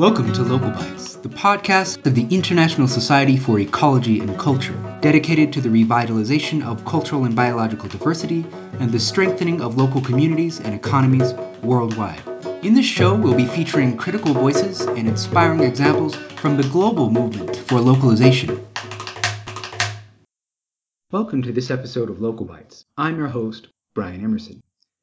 Welcome to Local Bites, the podcast of the International Society for Ecology and Culture, dedicated to the revitalization of cultural and biological diversity and the strengthening of local communities and economies worldwide. In this show, we'll be featuring critical voices and inspiring examples from the global movement for localization. Welcome to this episode of Local Bites. I'm your host, Brian Emerson.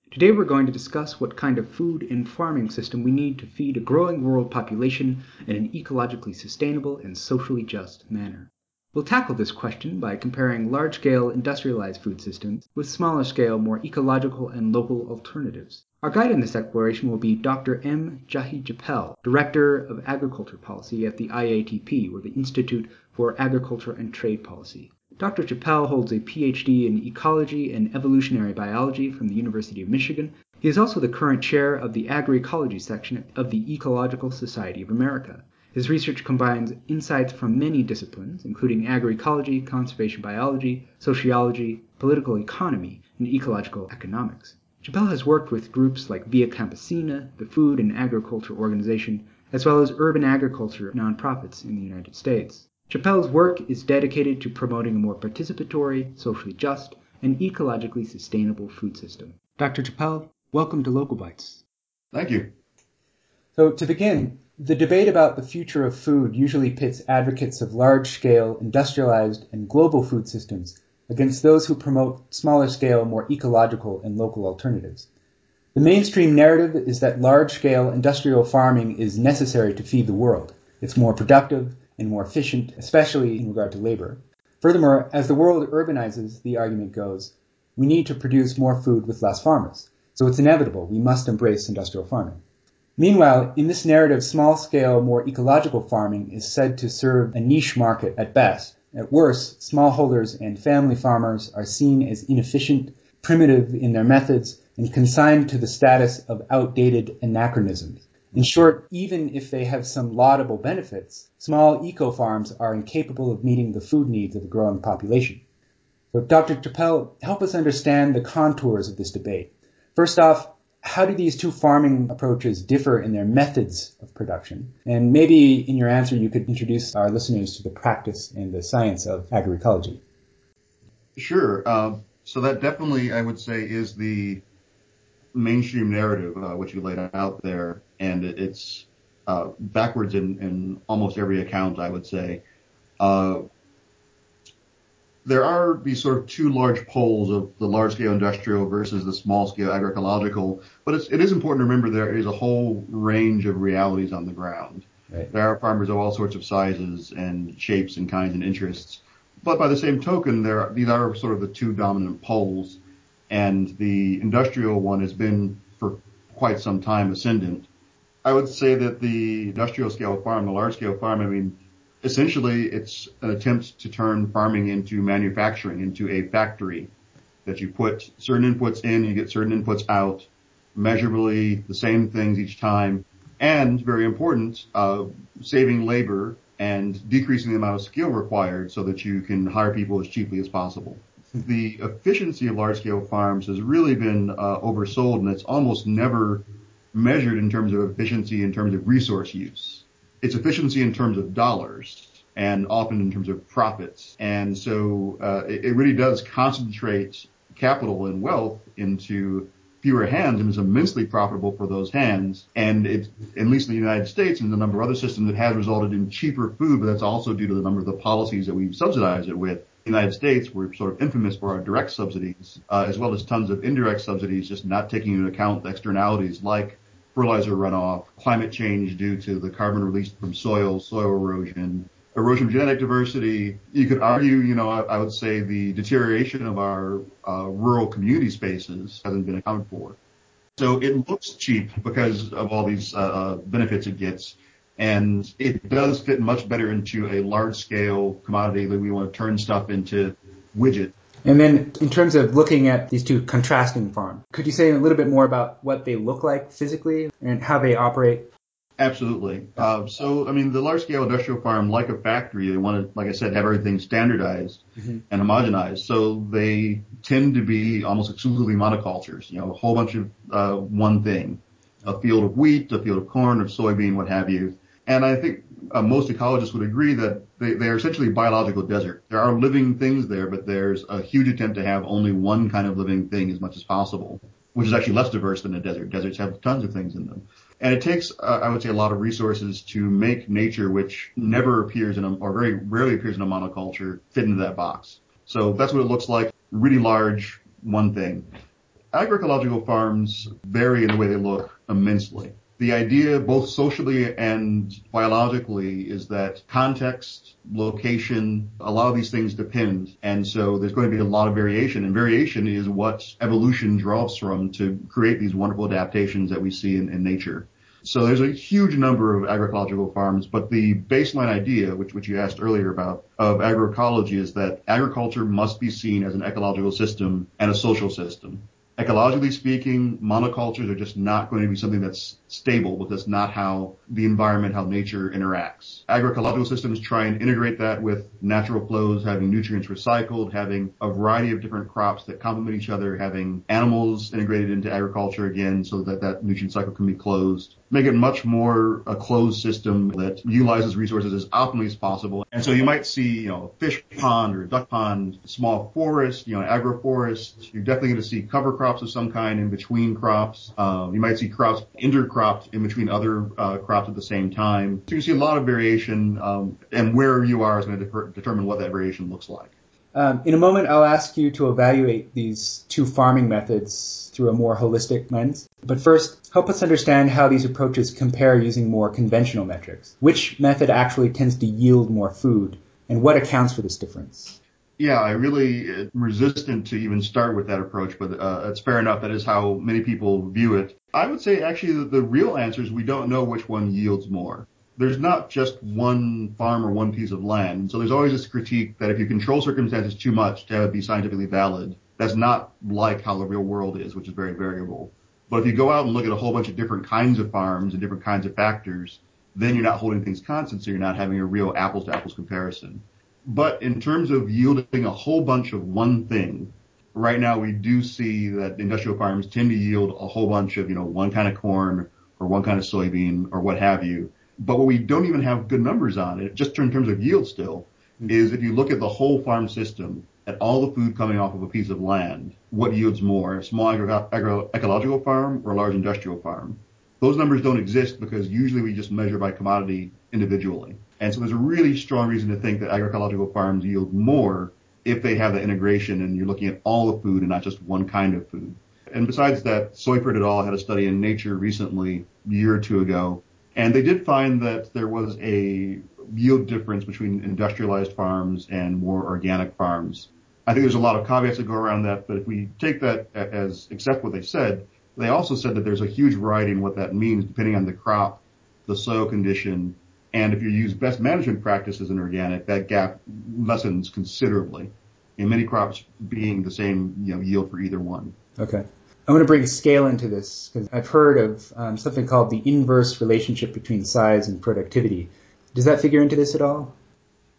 Today we're going to discuss what kind of food and farming system we need to feed a growing world population in an ecologically sustainable and socially just manner. We'll tackle this question by comparing large-scale industrialized food systems with smaller-scale, more ecological and local alternatives. Our guide in this exploration will be Dr. M. Jahi Chappell, Director of Agriculture Policy at the IATP, or the Institute for Agriculture and Trade Policy. Dr. Chappell holds a PhD in ecology and evolutionary biology from the University of Michigan. He is also the current chair of the agroecology section of the Ecological Society of America. His research combines insights from many disciplines, including agroecology, conservation biology, sociology, political economy, and ecological economics. Chappell has worked with groups like Via Campesina, the Food and Agriculture Organization, as well as urban agriculture nonprofits in the United States. Chappell's work is dedicated to promoting a more participatory, socially just, and ecologically sustainable food system. Dr. Jappel, welcome to Local Bites. Thank you. So, to begin, the debate about the future of food usually pits advocates of large scale, industrialized, and global food systems against those who promote smaller scale, more ecological, and local alternatives. The mainstream narrative is that large scale industrial farming is necessary to feed the world. It's more productive, and more efficient, especially in regard to labor. Furthermore, as the world urbanizes, the argument goes, we need to produce more food with less farmers. So it's inevitable, we must embrace industrial farming. Meanwhile, in this narrative, small scale, more ecological farming is said to serve a niche market at best. At worst, smallholders and family farmers are seen as inefficient, primitive in their methods, and consigned to the status of outdated anachronisms. In short, even if they have some laudable benefits, small eco farms are incapable of meeting the food needs of a growing population. So, Dr. Chappell, help us understand the contours of this debate. First off, how do these two farming approaches differ in their methods of production? And maybe in your answer, you could introduce our listeners to the practice and the science of agroecology. Sure. Uh, so that definitely, I would say, is the mainstream narrative, uh, which you laid out there, and it's uh, backwards in, in, almost every account, I would say. Uh, there are these sort of two large poles of the large scale industrial versus the small scale agroecological, but it's, it is important to remember there is a whole range of realities on the ground. Right. There are farmers of all sorts of sizes and shapes and kinds and interests. But by the same token, there are, these are sort of the two dominant poles and the industrial one has been for quite some time ascendant. I would say that the industrial scale farm, the large scale farm, I mean, essentially it's an attempt to turn farming into manufacturing, into a factory that you put certain inputs in, you get certain inputs out, measurably the same things each time, and very important, uh, saving labor and decreasing the amount of skill required so that you can hire people as cheaply as possible the efficiency of large scale farms has really been uh, oversold and it's almost never measured in terms of efficiency in terms of resource use. It's efficiency in terms of dollars and often in terms of profits. And so uh, it, it, really does concentrate capital and wealth into fewer hands and is immensely profitable for those hands. And it, at least in the United States and a number of other systems, it has resulted in cheaper food, but that's also due to the number of the policies that we've subsidized it with United States, we're sort of infamous for our direct subsidies, uh, as well as tons of indirect subsidies, just not taking into account the externalities like fertilizer runoff, climate change due to the carbon released from soil, soil erosion, erosion of genetic diversity. You could argue, you know, I, I would say the deterioration of our uh, rural community spaces hasn't been accounted for. So it looks cheap because of all these uh, uh benefits it gets and it does fit much better into a large scale commodity that we want to turn stuff into widget. And then in terms of looking at these two contrasting farms, could you say a little bit more about what they look like physically and how they operate? Absolutely. Uh, so, I mean, the large scale industrial farm, like a factory, they want to, like I said, have everything standardized mm-hmm. and homogenized. So they tend to be almost exclusively monocultures, you know, a whole bunch of uh, one thing, a field of wheat, a field of corn, of soybean, what have you And I think uh, most ecologists would agree that they, they, are essentially biological desert. There are living things there, but there's a huge attempt to have only one kind of living thing as much as possible, which is actually less diverse than a desert. Deserts have tons of things in them. And it takes, uh, I would say, a lot of resources to make nature, which never appears in a, or very rarely appears in a monoculture, fit into that box. So that's what it looks like. Really large, one thing. Agroecological farms vary in the way they look immensely. The idea, both socially and biologically, is that context, location, a lot of these things depend. And so there's going to be a lot of variation. And variation is what evolution draws from to create these wonderful adaptations that we see in, in nature. So there's a huge number of agricultural farms, but the baseline idea, which, which you asked earlier about, of agroecology is that agriculture must be seen as an ecological system and a social system ecologically speaking, monocultures are just not going to be something that's stable because that's not how the environment, how nature interacts. Agroecological systems try and integrate that with natural flows, having nutrients recycled, having a variety of different crops that complement each other, having animals integrated into agriculture again so that that nutrient cycle can be closed make it much more a closed system that utilizes resources as optimally as possible. And so you might see, you know, a fish pond or duck pond, small forest, you know, agroforest. You're definitely going to see cover crops of some kind in between crops. Uh, you might see crops intercropped in between other uh, crops at the same time. So you see a lot of variation, um, and where you are is going to de- determine what that variation looks like. Um, in a moment, I'll ask you to evaluate these two farming methods through a more holistic lens. But first, help us understand how these approaches compare using more conventional metrics. Which method actually tends to yield more food, and what accounts for this difference? Yeah, I really am resistant to even start with that approach, but uh, it's fair enough. That is how many people view it. I would say actually the, the real answer is we don't know which one yields more there's not just one farm or one piece of land. So there's always this critique that if you control circumstances too much to have it be scientifically valid, that's not like how the real world is, which is very variable. But if you go out and look at a whole bunch of different kinds of farms and different kinds of factors, then you're not holding things constant, so you're not having a real apples to apples comparison. But in terms of yielding a whole bunch of one thing, right now we do see that industrial farms tend to yield a whole bunch of, you know, one kind of corn or one kind of soybean or what have you but what we don't even have good numbers on it, just in terms of yield still, mm-hmm. is if you look at the whole farm system, at all the food coming off of a piece of land, what yields more, a small agro- agroecological farm or a large industrial farm? Those numbers don't exist because usually we just measure by commodity individually. And so there's a really strong reason to think that agroecological farms yield more if they have that integration and you're looking at all the food and not just one kind of food. And besides that, Seufert et al. had a study in Nature recently, a year or two ago, and they did find that there was a yield difference between industrialized farms and more organic farms. I think there's a lot of caveats that go around that, but if we take that as accept what they said, they also said that there's a huge variety in what that means depending on the crop, the soil condition, and if you use best management practices in organic, that gap lessens considerably. In many crops being the same, you know, yield for either one. Okay. I want to bring scale into this because I've heard of um, something called the inverse relationship between size and productivity. Does that figure into this at all?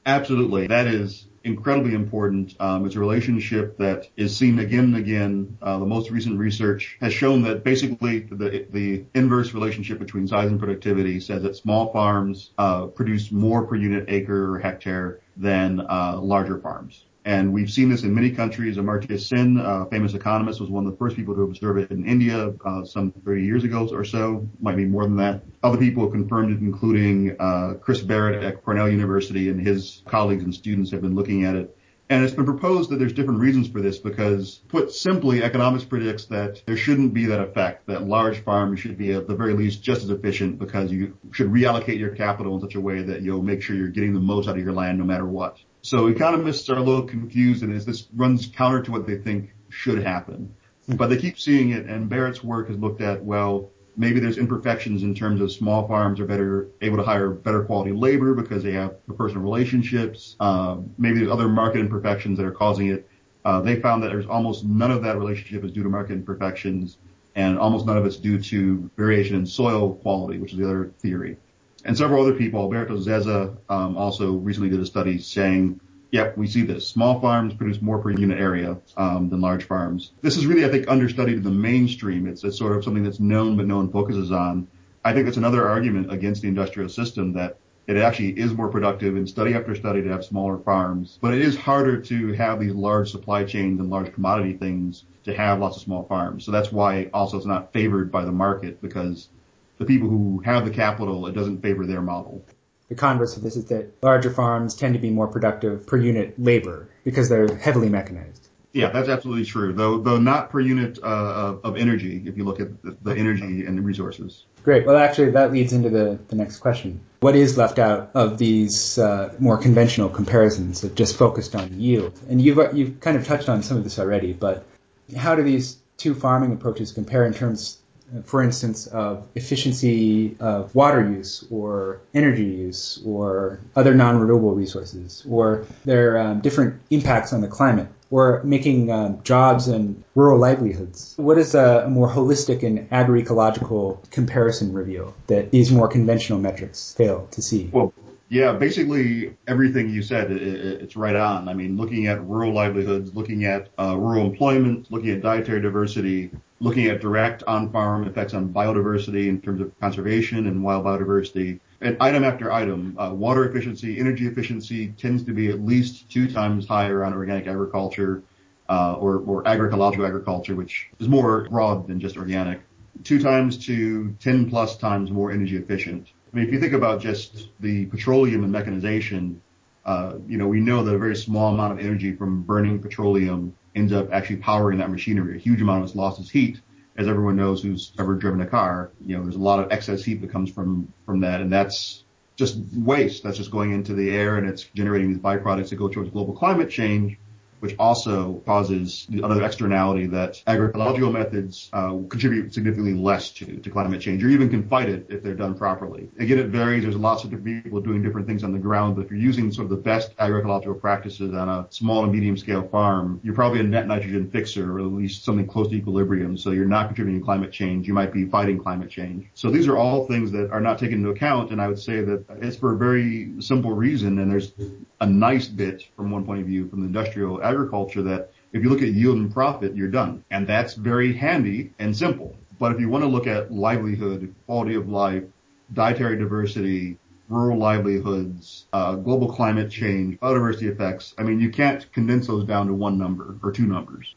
Absolutely. That is incredibly important. Um, it's a relationship that is seen again and again. Uh, the most recent research has shown that basically the, the inverse relationship between size and productivity says that small farms uh, produce more per unit acre or hectare than uh, larger farms. And we've seen this in many countries. Amartya Sen, a famous economist, was one of the first people to observe it in India uh, some 30 years ago or so, might be more than that. Other people have confirmed it, including uh, Chris Barrett at Cornell University and his colleagues and students have been looking at it. And it's been proposed that there's different reasons for this because, put simply, economics predicts that there shouldn't be that effect, that large farms should be at the very least just as efficient because you should reallocate your capital in such a way that you'll make sure you're getting the most out of your land no matter what. So economists are a little confused and this runs counter to what they think should happen. But they keep seeing it and Barrett's work has looked at, well, maybe there's imperfections in terms of small farms are better able to hire better quality labor because they have personal relationships. Um, maybe there's other market imperfections that are causing it. Uh, they found that there's almost none of that relationship is due to market imperfections and almost none of it's due to variation in soil quality, which is the other theory and several other people, Alberto Zezza, um, also recently did a study saying, yep, we see this. Small farms produce more per unit area um, than large farms. This is really, I think, understudied in the mainstream. It's, it's sort of something that's known, but no one focuses on. I think that's another argument against the industrial system that it actually is more productive in study after study to have smaller farms, but it is harder to have these large supply chains and large commodity things to have lots of small farms. So that's why also it's not favored by the market because the people who have the capital, it doesn't favor their model. The converse of this is that larger farms tend to be more productive per unit labor because they're heavily mechanized. Yeah, that's absolutely true. Though, though not per unit uh, of, of, energy. If you look at the, the, energy and the resources. Great. Well, actually, that leads into the, the next question. What is left out of these uh, more conventional comparisons that just focused on yield? And you've you've kind of touched on some of this already, but how do these two farming approaches compare in terms for instance, of efficiency of water use or energy use or other non-renewable resources or their um, different impacts on the climate or making um, jobs and rural livelihoods. What is a, a, more holistic and agroecological comparison reveal that these more conventional metrics fail to see? Well, yeah, basically everything you said, it, it, it's right on. I mean, looking at rural livelihoods, looking at uh, rural employment, looking at dietary diversity, looking at direct on-farm effects on biodiversity in terms of conservation and wild biodiversity. And item after item, uh, water efficiency, energy efficiency tends to be at least two times higher on organic agriculture uh, or, or agroecological agriculture, which is more broad than just organic. Two times to 10 plus times more energy efficient. I mean, if you think about just the petroleum and mechanization, uh, you know, we know that a very small amount of energy from burning petroleum ends up actually powering that machinery. A huge amount of its loss is heat, as everyone knows who's ever driven a car. You know, there's a lot of excess heat that comes from from that, and that's just waste. That's just going into the air, and it's generating these byproducts that go towards global climate change which also causes another externality that agroecological methods uh, contribute significantly less to, to climate change, or even can fight it if they're done properly. Again, it varies. There's lots of different people doing different things on the ground, but if you're using sort of the best agroecological practices on a small and medium scale farm, you're probably a net nitrogen fixer, or at least something close to equilibrium. So you're not contributing to climate change. You might be fighting climate change. So these are all things that are not taken into account, and I would say that it's for a very simple reason, and there's a nice bit from one point of view from the industrial agriculture that if you look at yield and profit, you're done. And that's very handy and simple. But if you want to look at livelihood, quality of life, dietary diversity, rural livelihoods, uh, global climate change, biodiversity effects, I mean, you can't condense those down to one number or two numbers.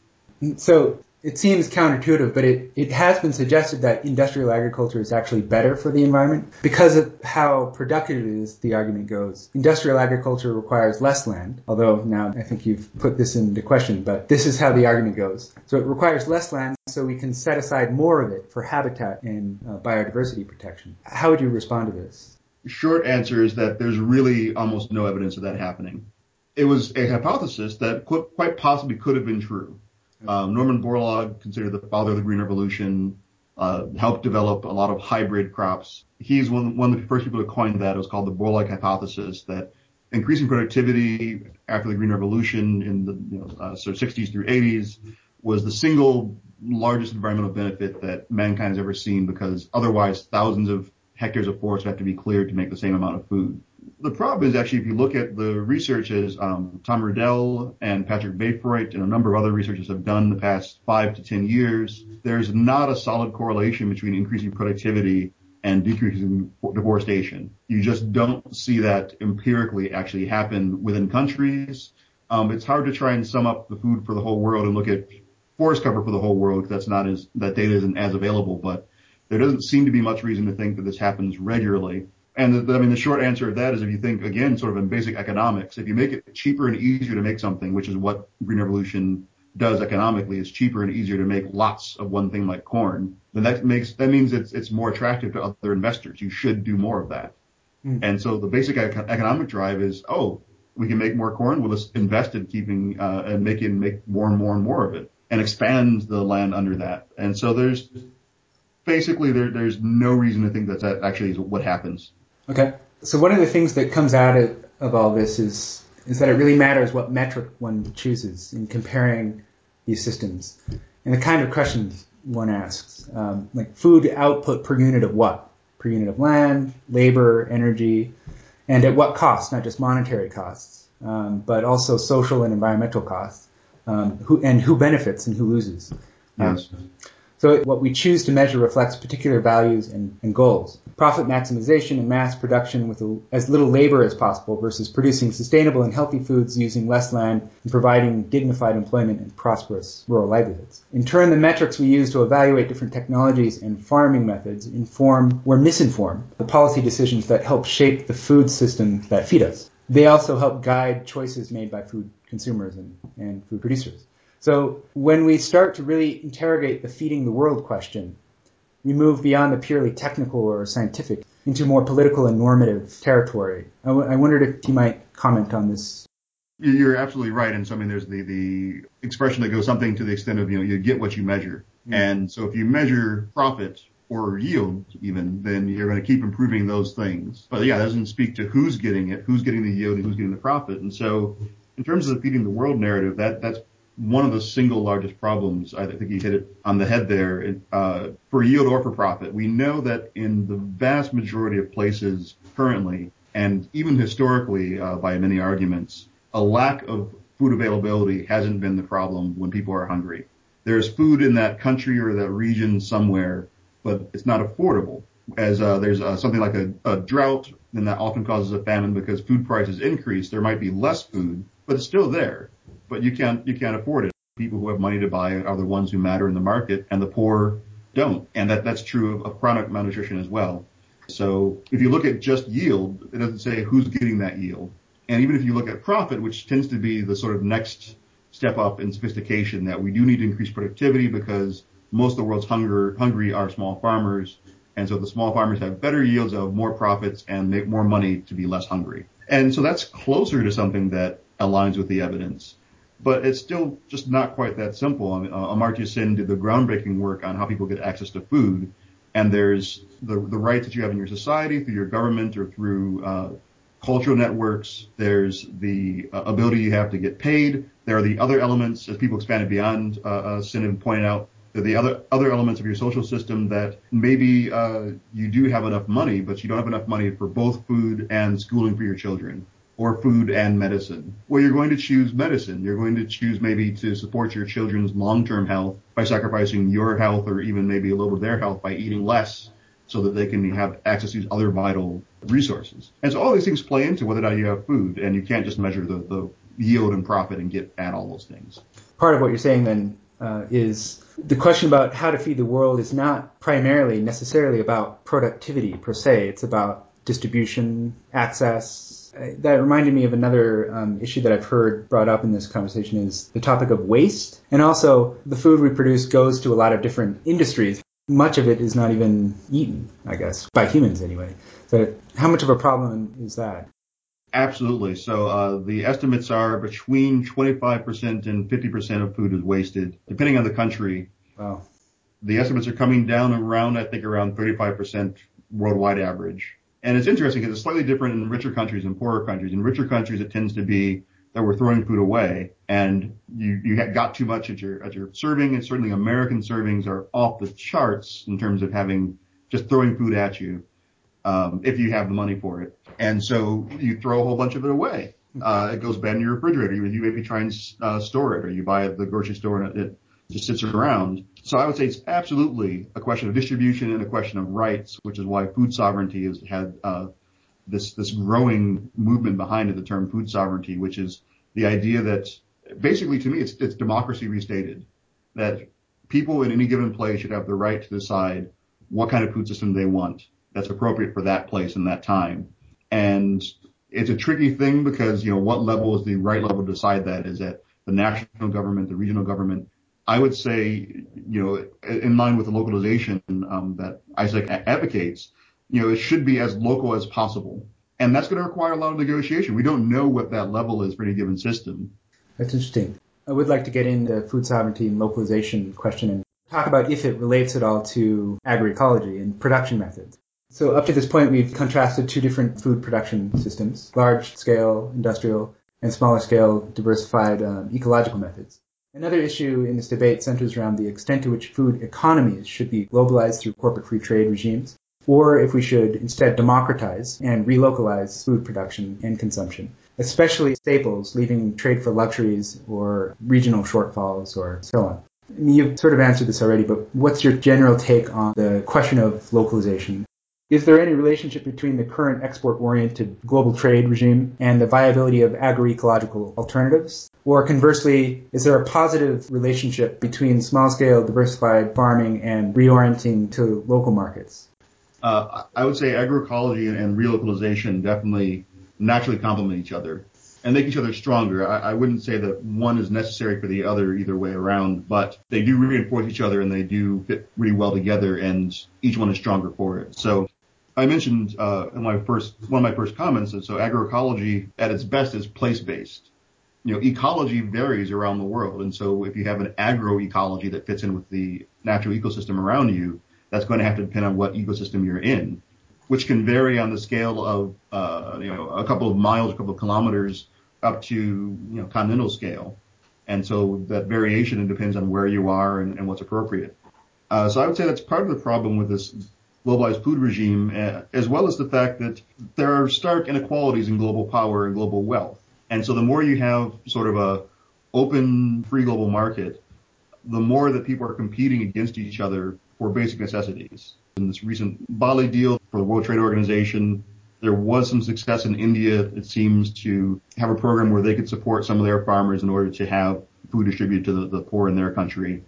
So it seems counterintuitive, but it, it has been suggested that industrial agriculture is actually better for the environment because of how productive it is, the argument goes. Industrial agriculture requires less land, although now I think you've put this into question, but this is how the argument goes. So it requires less land so we can set aside more of it for habitat and uh, biodiversity protection. How would you respond to this? Short answer is that there's really almost no evidence of that happening. It was a hypothesis that quite possibly could have been true. Um, Norman Borlaug, considered the father of the Green Revolution, uh, helped develop a lot of hybrid crops. He's one, one of the first people to coin that. It was called the Borlaug hypothesis that increasing productivity after the Green Revolution in the you know, uh, of 60s through 80s was the single largest environmental benefit that mankind has ever seen because otherwise thousands of hectares of forest would have to be cleared to make the same amount of food the problem is actually if you look at the researches um, Tom Rudel and Patrick Meyfroidt and a number of other researchers have done the past five to ten years, there's not a solid correlation between increasing productivity and decreasing deforestation. You just don't see that empirically actually happen within countries. Um, it's hard to try and sum up the food for the whole world and look at forest cover for the whole world that's not as that data isn't as available. But there doesn't seem to be much reason to think that this happens regularly. And the, I mean, the short answer of that is if you think again, sort of in basic economics, if you make it cheaper and easier to make something, which is what Green Revolution does economically, it's cheaper and easier to make lots of one thing like corn, then that makes, that means it's, it's more attractive to other investors. You should do more of that. Mm. And so the basic economic drive is, oh, we can make more corn. We'll just invest in keeping, uh, and making, make more and more and more of it and expand the land under that. And so there's, basically there, there's no reason to think that that actually is what happens. Okay. So one of the things that comes out of, of all this is is that it really matters what metric one chooses in comparing these systems and the kind of questions one asks, um, like food output per unit of what? Per unit of land, labor, energy, and at what cost? Not just monetary costs, um, but also social and environmental costs. Um, who and who benefits and who loses? Yes. So what we choose to measure reflects particular values and, and goals. Profit maximization and mass production with a, as little labor as possible versus producing sustainable and healthy foods using less land and providing dignified employment and prosperous rural livelihoods. In turn, the metrics we use to evaluate different technologies and farming methods inform or misinform the policy decisions that help shape the food system that feed us. They also help guide choices made by food consumers and, and food producers. So when we start to really interrogate the feeding the world question, we move beyond the purely technical or scientific into more political and normative territory. I, w- I wondered if you might comment on this. You're absolutely right. And so, I mean, there's the, the expression that goes something to the extent of, you know, you get what you measure. Mm-hmm. And so if you measure profit or yield even, then you're going to keep improving those things. But yeah, that doesn't speak to who's getting it, who's getting the yield and who's getting the profit. And so in terms of the feeding the world narrative, that, that's one of the single largest problems. I think you hit it on the head there uh, for yield or for profit. We know that in the vast majority of places currently, and even historically, uh, by many arguments, a lack of food availability hasn't been the problem when people are hungry. There's food in that country or that region somewhere, but it's not affordable. As uh, there's uh, something like a, a drought, then that often causes a famine because food prices increase. There might be less food, but it's still there but you can't you can't afford it. People who have money to buy are the ones who matter in the market, and the poor don't. And that that's true of, of chronic malnutrition as well. So if you look at just yield, it doesn't say who's getting that yield. And even if you look at profit, which tends to be the sort of next step up in sophistication, that we do need to increase productivity because most of the world's hunger hungry are small farmers. And so the small farmers have better yields, of more profits, and make more money to be less hungry. And so that's closer to something that aligns with the evidence but it's still just not quite that simple. I mean, uh, Amartya Sen did the groundbreaking work on how people get access to food, and there's the the rights that you have in your society through your government or through uh, cultural networks. There's the uh, ability you have to get paid. There are the other elements, as people expanded beyond uh, uh, and pointed out. The other other elements of your social system that maybe uh, you do have enough money, but you don't have enough money for both food and schooling for your children or food and medicine. Well, you're going to choose medicine. You're going to choose maybe to support your children's long-term health by sacrificing your health or even maybe a little of their health by eating less so that they can have access to these other vital resources. And so all these things play into whether or not you have food and you can't just measure the, the yield and profit and get at all those things. Part of what you're saying then uh, is the question about how to feed the world is not primarily necessarily about productivity per se. It's about distribution, access, that reminded me of another um, issue that I've heard brought up in this conversation is the topic of waste. And also, the food we produce goes to a lot of different industries. Much of it is not even eaten, I guess, by humans anyway. So, how much of a problem is that? Absolutely. So uh, the estimates are between 25% and 50% of food is wasted, depending on the country. Wow. The estimates are coming down around, I think, around 35% worldwide average. And it's interesting because it's slightly different in richer countries and poorer countries. In richer countries, it tends to be that we're throwing food away and you, you got too much at your, at your serving. And certainly American servings are off the charts in terms of having just throwing food at you. Um, if you have the money for it. And so you throw a whole bunch of it away. Uh, it goes bad in your refrigerator. You, you maybe try and uh, store it or you buy it at the grocery store and it, just sits around. So I would say it's absolutely a question of distribution and a question of rights, which is why food sovereignty has had uh, this this growing movement behind it, the term food sovereignty, which is the idea that basically to me it's, it's democracy restated, that people in any given place should have the right to decide what kind of food system they want that's appropriate for that place and that time. And it's a tricky thing because, you know, what level is the right level to decide that? Is it the national government, the regional government? I would say, you know, in line with the localization um, that ISEC advocates, you know, it should be as local as possible. And that's going to require a lot of negotiation. We don't know what that level is for any given system. That's interesting. I would like to get into food sovereignty and localization question and talk about if it relates at all to agroecology and production methods. So up to this point, we've contrasted two different food production systems, large scale industrial and smaller scale diversified um, ecological methods. Another issue in this debate centers around the extent to which food economies should be globalized through corporate free trade regimes, or if we should instead democratize and relocalize food production and consumption, especially staples, leaving trade for luxuries or regional shortfalls or so on. You've sort of answered this already, but what's your general take on the question of localization? Is there any relationship between the current export oriented global trade regime and the viability of agroecological alternatives? Or conversely, is there a positive relationship between small scale diversified farming and reorienting to local markets? Uh, I would say agroecology and relocalization definitely naturally complement each other and make each other stronger. I, I, wouldn't say that one is necessary for the other either way around, but they do reinforce each other and they do fit really well together and each one is stronger for it. So I mentioned uh, in my first one of my first comments that so agroecology at its best is place based. You know, ecology varies around the world, and so if you have an agroecology that fits in with the natural ecosystem around you, that's going to have to depend on what ecosystem you're in, which can vary on the scale of uh, you know a couple of miles, a couple of kilometers, up to you know continental scale, and so that variation depends on where you are and, and what's appropriate. Uh, so I would say that's part of the problem with this globalized food regime, uh, as well as the fact that there are stark inequalities in global power and global wealth. And so the more you have sort of a open, free global market, the more that people are competing against each other for basic necessities. In this recent Bali deal for the World Trade Organization, there was some success in India, it seems, to have a program where they could support some of their farmers in order to have food distributed to the, the poor in their country.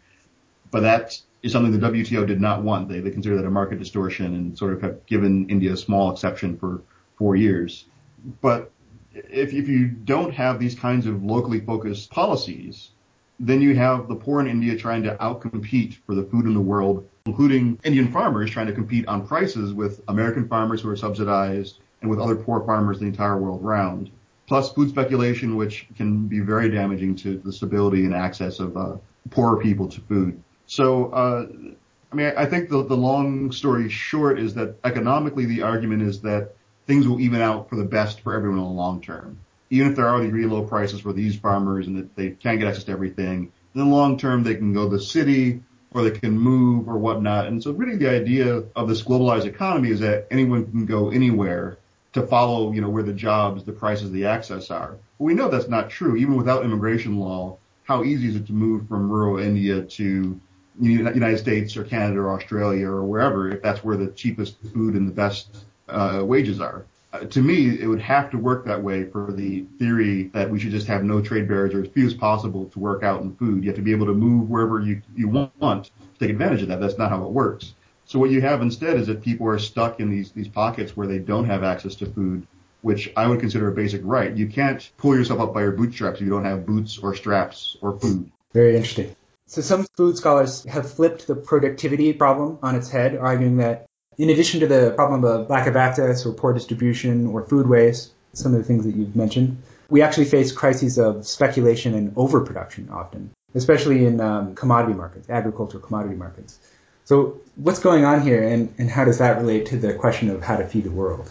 But that is something the WTO did not want. They, they consider that a market distortion and sort of have given India a small exception for four years. But if, if you don't have these kinds of locally focused policies, then you have the poor in India trying to outcompete for the food in the world, including Indian farmers trying to compete on prices with American farmers who are subsidized and with other poor farmers the entire world round. Plus food speculation, which can be very damaging to the stability and access of uh, poorer people to food. So, uh, I mean, I think the, the long story short is that economically the argument is that things will even out for the best for everyone in the long term. Even if there are these really low prices for these farmers and that they can't get access to everything, in the long term they can go to the city or they can move or whatnot. And so really the idea of this globalized economy is that anyone can go anywhere to follow, you know, where the jobs, the prices, the access are. But we know that's not true. Even without immigration law, how easy is it to move from rural India to United States or Canada or Australia or wherever, if that's where the cheapest food and the best uh, wages are. Uh, to me, it would have to work that way for the theory that we should just have no trade barriers or as few as possible to work out in food. You have to be able to move wherever you, you want to take advantage of that. That's not how it works. So what you have instead is that people are stuck in these, these pockets where they don't have access to food, which I would consider a basic right. You can't pull yourself up by your bootstraps if you don't have boots or straps or food. Very interesting. So some food scholars have flipped the productivity problem on its head, arguing that in addition to the problem of lack of access or poor distribution or food waste, some of the things that you've mentioned, we actually face crises of speculation and overproduction often, especially in um, commodity markets, agricultural commodity markets. So what's going on here and, and how does that relate to the question of how to feed the world?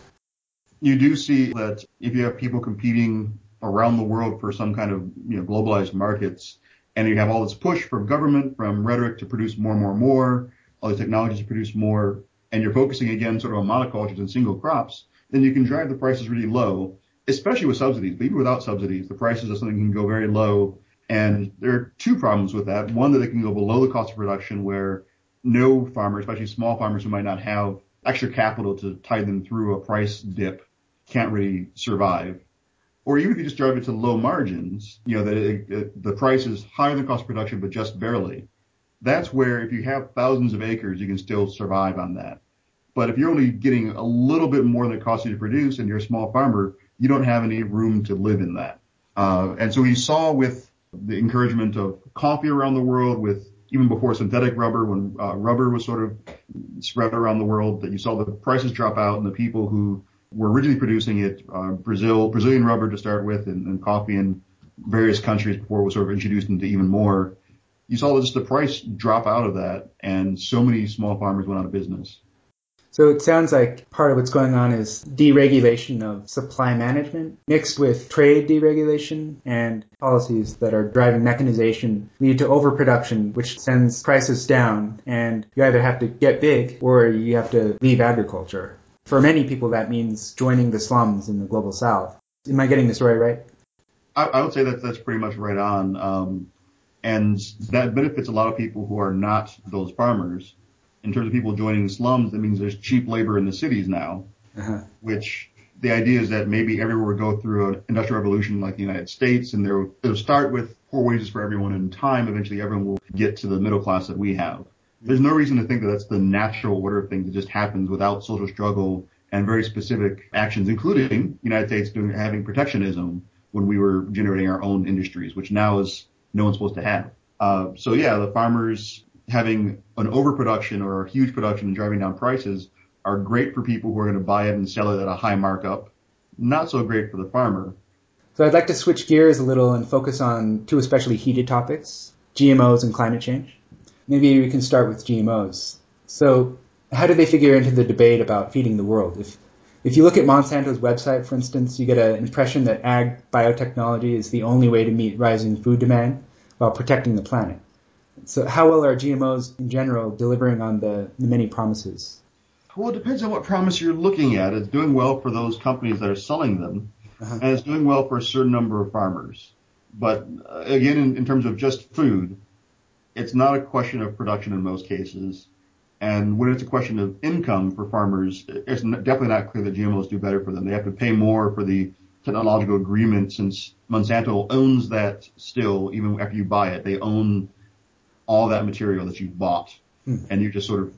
You do see that if you have people competing around the world for some kind of you know, globalized markets, and you have all this push from government, from rhetoric to produce more, more, more, all these technologies to produce more, and you're focusing again sort of on monocultures and single crops, then you can drive the prices really low, especially with subsidies. But even without subsidies, the prices of something can go very low. And there are two problems with that. One, that they can go below the cost of production where no farmer, especially small farmers who might not have extra capital to tide them through a price dip, can't really survive or even if you just drive it to low margins, you know, it, the price is higher than cost of production, but just barely. That's where if you have thousands of acres, you can still survive on that. But if you're only getting a little bit more than it costs you to produce and you're a small farmer, you don't have any room to live in that. Uh, and so we saw with the encouragement of coffee around the world, with even before synthetic rubber, when uh, rubber was sort of spread around the world, that you saw the prices drop out and the people who were originally producing it, uh, Brazil, Brazilian rubber to start with, and, and, coffee in various countries before it was sort of introduced into even more. You saw just the price drop out of that, and so many small farmers went out of business. So it sounds like part of what's going on is deregulation of supply management mixed with trade deregulation and policies that are driving mechanization lead to overproduction, which sends prices down. And you either have to get big or you have to leave agriculture. For many people, that means joining the slums in the global south. Am I getting the story right? I, I would say that that's pretty much right on. Um, And that benefits a lot of people who are not those farmers. In terms of people joining slums, that means there's cheap labor in the cities now, uh-huh. which the idea is that maybe everywhere will go through an industrial revolution like the United States and there it'll start with poor wages for everyone in time. Eventually everyone will get to the middle class that we have. There's no reason to think that that's the natural order of things that just happens without social struggle and very specific actions, including United States doing, having protectionism when we were generating our own industries, which now is no one's supposed to have. Uh, so yeah, the farmers having an overproduction or a huge production and driving down prices are great for people who are going to buy it and sell it at a high markup. Not so great for the farmer. So I'd like to switch gears a little and focus on two especially heated topics, GMOs and climate change. Maybe we can start with GMOs. So how do they figure into the debate about feeding the world? If if you look at Monsanto's website, for instance, you get an impression that ag biotechnology is the only way to meet rising food demand while protecting the planet. So, how well are GMOs in general delivering on the, the many promises? Well, it depends on what promise you're looking at. It's doing well for those companies that are selling them, uh-huh. and it's doing well for a certain number of farmers. But uh, again, in, in terms of just food, it's not a question of production in most cases. And when it's a question of income for farmers, it's definitely not clear that GMOs do better for them. They have to pay more for the technological agreement since Monsanto owns that still, even after you buy it. They own all that material that you've bought hmm. and you're just sort of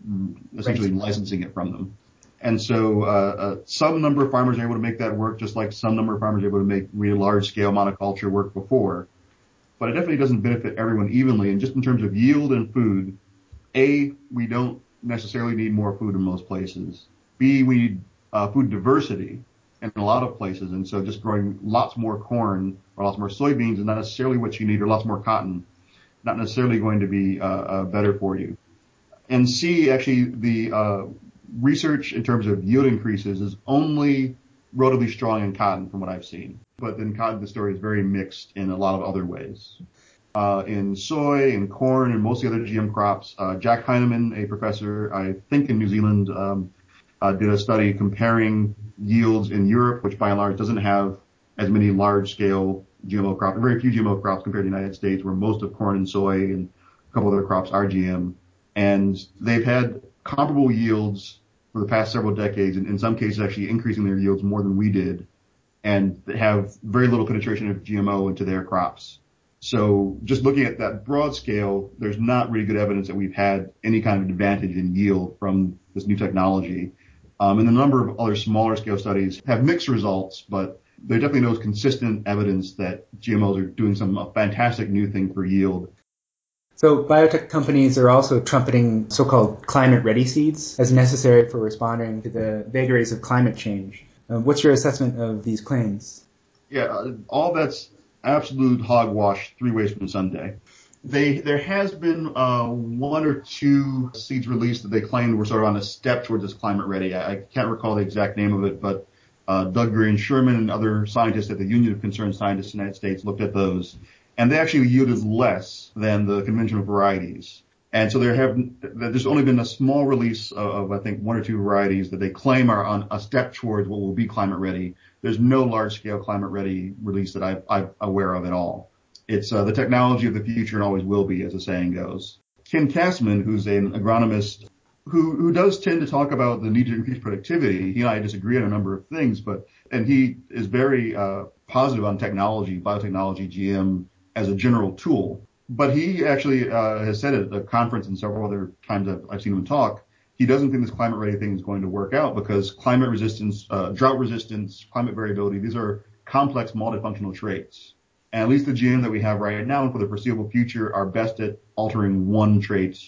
essentially right. licensing it from them. And so, uh, uh, some number of farmers are able to make that work just like some number of farmers are able to make really large scale monoculture work before. But it definitely doesn't benefit everyone evenly. And just in terms of yield and food, A, we don't necessarily need more food in most places. B, we need uh, food diversity in a lot of places. And so just growing lots more corn or lots more soybeans is not necessarily what you need or lots more cotton, not necessarily going to be uh, uh, better for you. And C, actually the uh, research in terms of yield increases is only relatively strong in cotton from what I've seen. But then cotton, the story is very mixed in a lot of other ways uh, in soy and corn and most of the other GM crops. Uh, Jack Heineman, a professor, I think in New Zealand, um, uh, did a study comparing yields in Europe, which by and large doesn't have as many large scale GMO crops, very few GMO crops compared to the United States, where most of corn and soy and a couple other crops are GM. And they've had comparable yields for the past several decades, and in some cases actually increasing their yields more than we did, and have very little penetration of GMO into their crops. So just looking at that broad scale, there's not really good evidence that we've had any kind of advantage in yield from this new technology. Um, and a number of other smaller scale studies have mixed results, but there's definitely no consistent evidence that GMOs are doing some fantastic new thing for yield. So biotech companies are also trumpeting so-called climate-ready seeds as necessary for responding to the vagaries of climate change. Uh, what's your assessment of these claims? Yeah, all that's absolute hogwash three ways from Sunday. They, there has been uh, one or two seeds released that they claimed were sort of on a step towards this climate ready. I, I can't recall the exact name of it, but uh, Doug Gurian-Sherman and other scientists at the Union of Concerned Scientists in the United States looked at those, and they actually yielded less than the conventional varieties. And so there have there's only been a small release of, of, I think one or two varieties that they claim are on a step towards what will be climate ready. There's no large scale climate ready release that I, I'm aware of at all. It's uh, the technology of the future and always will be, as the saying goes. Ken Cassman, who's an agronomist who who does tend to talk about the need to increase productivity. He and I disagree on a number of things, but and he is very uh, positive on technology, biotechnology, GM as a general tool. But he actually uh, has said at a conference and several other times I've, I've seen him talk, he doesn't think this climate ready thing is going to work out because climate resistance, uh, drought resistance, climate variability, these are complex multifunctional traits. And at least the GM that we have right now and for the foreseeable future are best at altering one trait,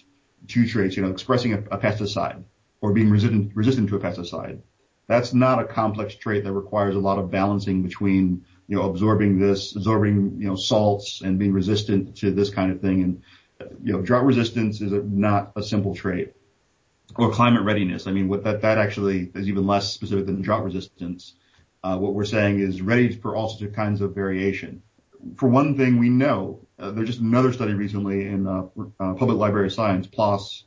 two traits, you know, expressing a, a pesticide or being resistant, resistant to a pesticide. That's not a complex trait that requires a lot of balancing between you know, absorbing this, absorbing, you know, salts and being resistant to this kind of thing. And, you know, drought resistance is a, not a simple trait or climate readiness. I mean, what that, that actually is even less specific than drought resistance. Uh, what we're saying is ready for all sorts of kinds of variation. For one thing, we know uh, there's just another study recently in uh, uh Public Library of Science, PLOS,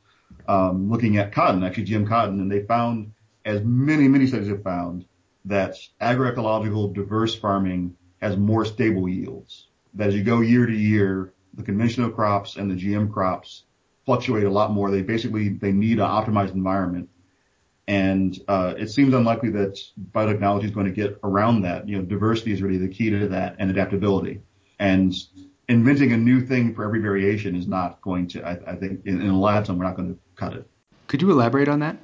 um, looking at cotton, actually GM cotton, and they found, as many, many studies have found, that agroecological diverse farming has more stable yields. That as you go year to year, the conventional crops and the GM crops fluctuate a lot more. They basically they need an optimized environment, and uh, it seems unlikely that biotechnology is going to get around that. You know, diversity is really the key to that, and adaptability. And inventing a new thing for every variation is not going to. I, I think in, in a lab, we're not going to cut it. Could you elaborate on that?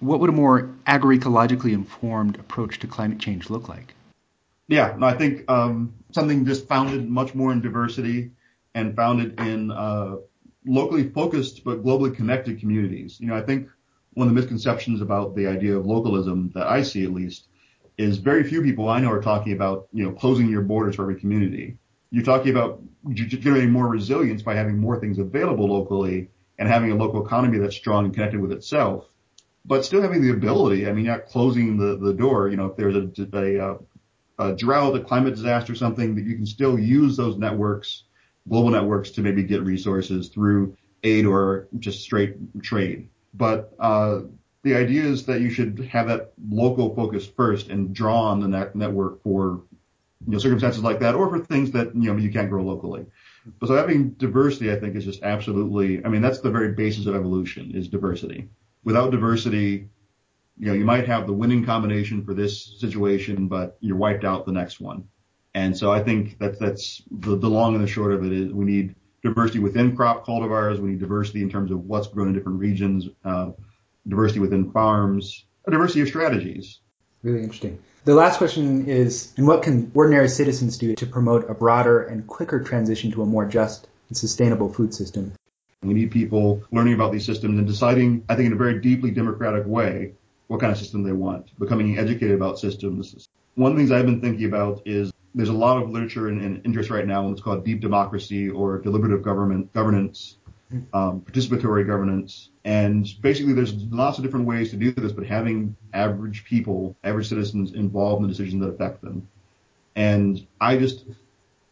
What would a more agroecologically informed approach to climate change look like? Yeah, no, I think um, something just founded much more in diversity and founded in uh, locally focused but globally connected communities. You know, I think one of the misconceptions about the idea of localism that I see at least is very few people I know are talking about, you know, closing your borders for every community. You're talking about generating more resilience by having more things available locally and having a local economy that's strong and connected with itself, but still having the ability. I mean, not closing the, the door. You know, if there's a, a, a drought, a climate disaster, or something that you can still use those networks, global networks to maybe get resources through aid or just straight trade. But, uh, the idea is that you should have that local focus first and draw on the net- network for you know circumstances like that or for things that you know you can't grow locally. But so having diversity, I think, is just absolutely. I mean, that's the very basis of evolution is diversity. Without diversity, you know, you might have the winning combination for this situation, but you're wiped out the next one. And so I think that that's the, the long and the short of it is we need diversity within crop cultivars. We need diversity in terms of what's grown in different regions, uh, diversity within farms, a diversity of strategies. Really interesting. The last question is, and what can ordinary citizens do to promote a broader and quicker transition to a more just and sustainable food system? We need people learning about these systems and deciding, I think in a very deeply democratic way, what kind of system they want, becoming educated about systems. One of the things I've been thinking about is there's a lot of literature and, and interest right now in what's called deep democracy or deliberative government governance, um, participatory governance. And basically there's lots of different ways to do this, but having average people, average citizens involved in the decisions that affect them. And I just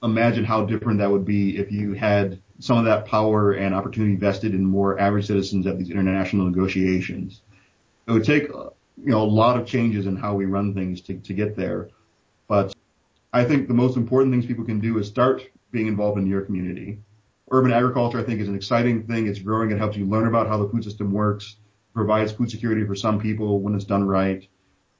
imagine how different that would be if you had some of that power and opportunity vested in more average citizens at these international negotiations it would take you know a lot of changes in how we run things to, to get there. But I think the most important things people can do is start being involved in your community. Urban agriculture, I think, is an exciting thing. It's growing. It helps you learn about how the food system works, provides food security for some people when it's done right.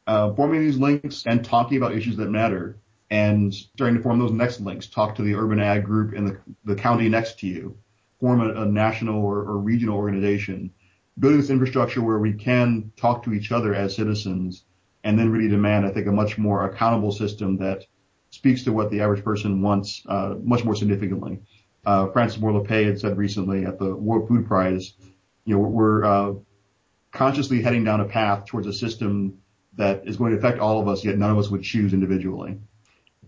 Uh, forming these links and talking about issues that matter and starting to form those next links. Talk to the urban ag group in the, the county next to you. Form a, a national or, or regional organization building this infrastructure where we can talk to each other as citizens and then really demand, I think, a much more accountable system that speaks to what the average person wants uh, much more significantly. Uh, Frances Moore had said recently at the World Food Prize, you know, we're uh, consciously heading down a path towards a system that is going to affect all of us, yet none of us would choose individually.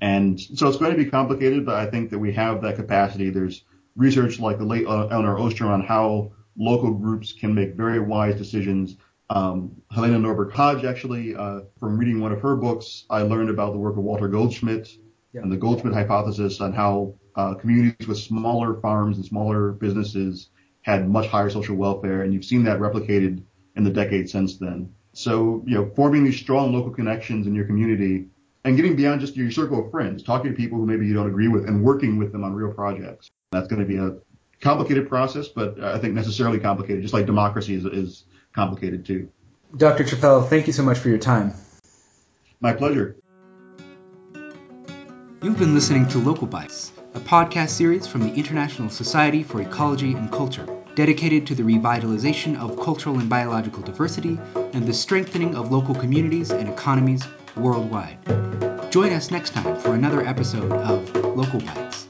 And so it's going to be complicated, but I think that we have that capacity. There's research like the late Elinor Ostrom on how local groups can make very wise decisions. Um, Helena Norberg Hodge, actually, uh, from reading one of her books, I learned about the work of Walter Goldschmidt yeah. and the Goldschmidt hypothesis on how uh, communities with smaller farms and smaller businesses had much higher social welfare, and you've seen that replicated in the decades since then. So, you know, forming these strong local connections in your community and getting beyond just your circle of friends, talking to people who maybe you don't agree with and working with them on real projects. That's going to be a, complicated process, but I think necessarily complicated, just like democracy is, is complicated too. Dr. Chappell, thank you so much for your time. My pleasure. You've been listening to Local Bites, a podcast series from the International Society for Ecology and Culture, dedicated to the revitalization of cultural and biological diversity and the strengthening of local communities and economies worldwide. Join us next time for another episode of Local Bites.